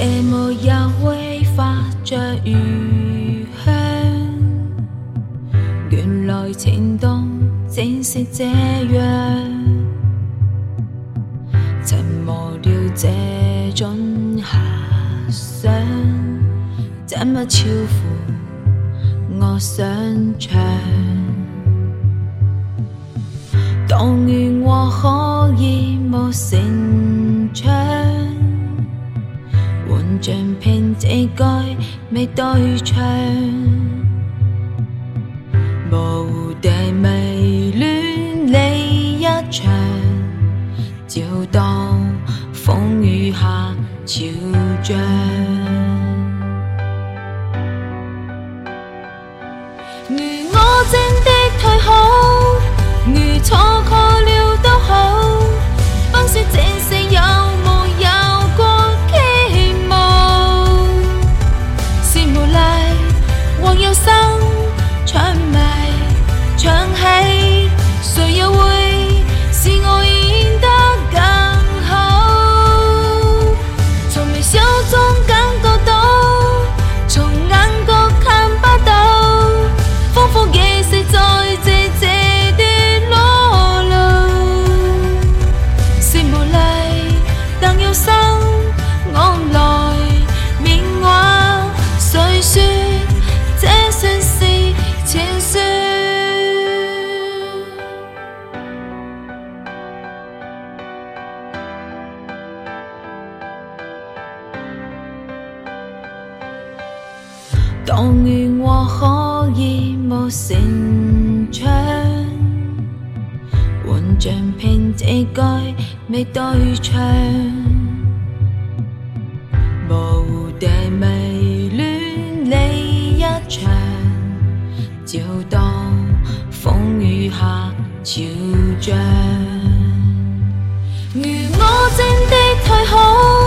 這末也會發着餘香。原來前度正是這樣，沉磨了這種遐想，怎麼超乎我想像？當然我可以沒成長。像片叶该未对唱，无地迷恋你一场，就当风雨下潮涨。如我真的太好。但要生，我来缅怀。谁说这算是传说？但愿我可以无成长，完全凭直觉。未对唱，模糊地迷恋你一场，就当风雨下潮涨。如我真的退好。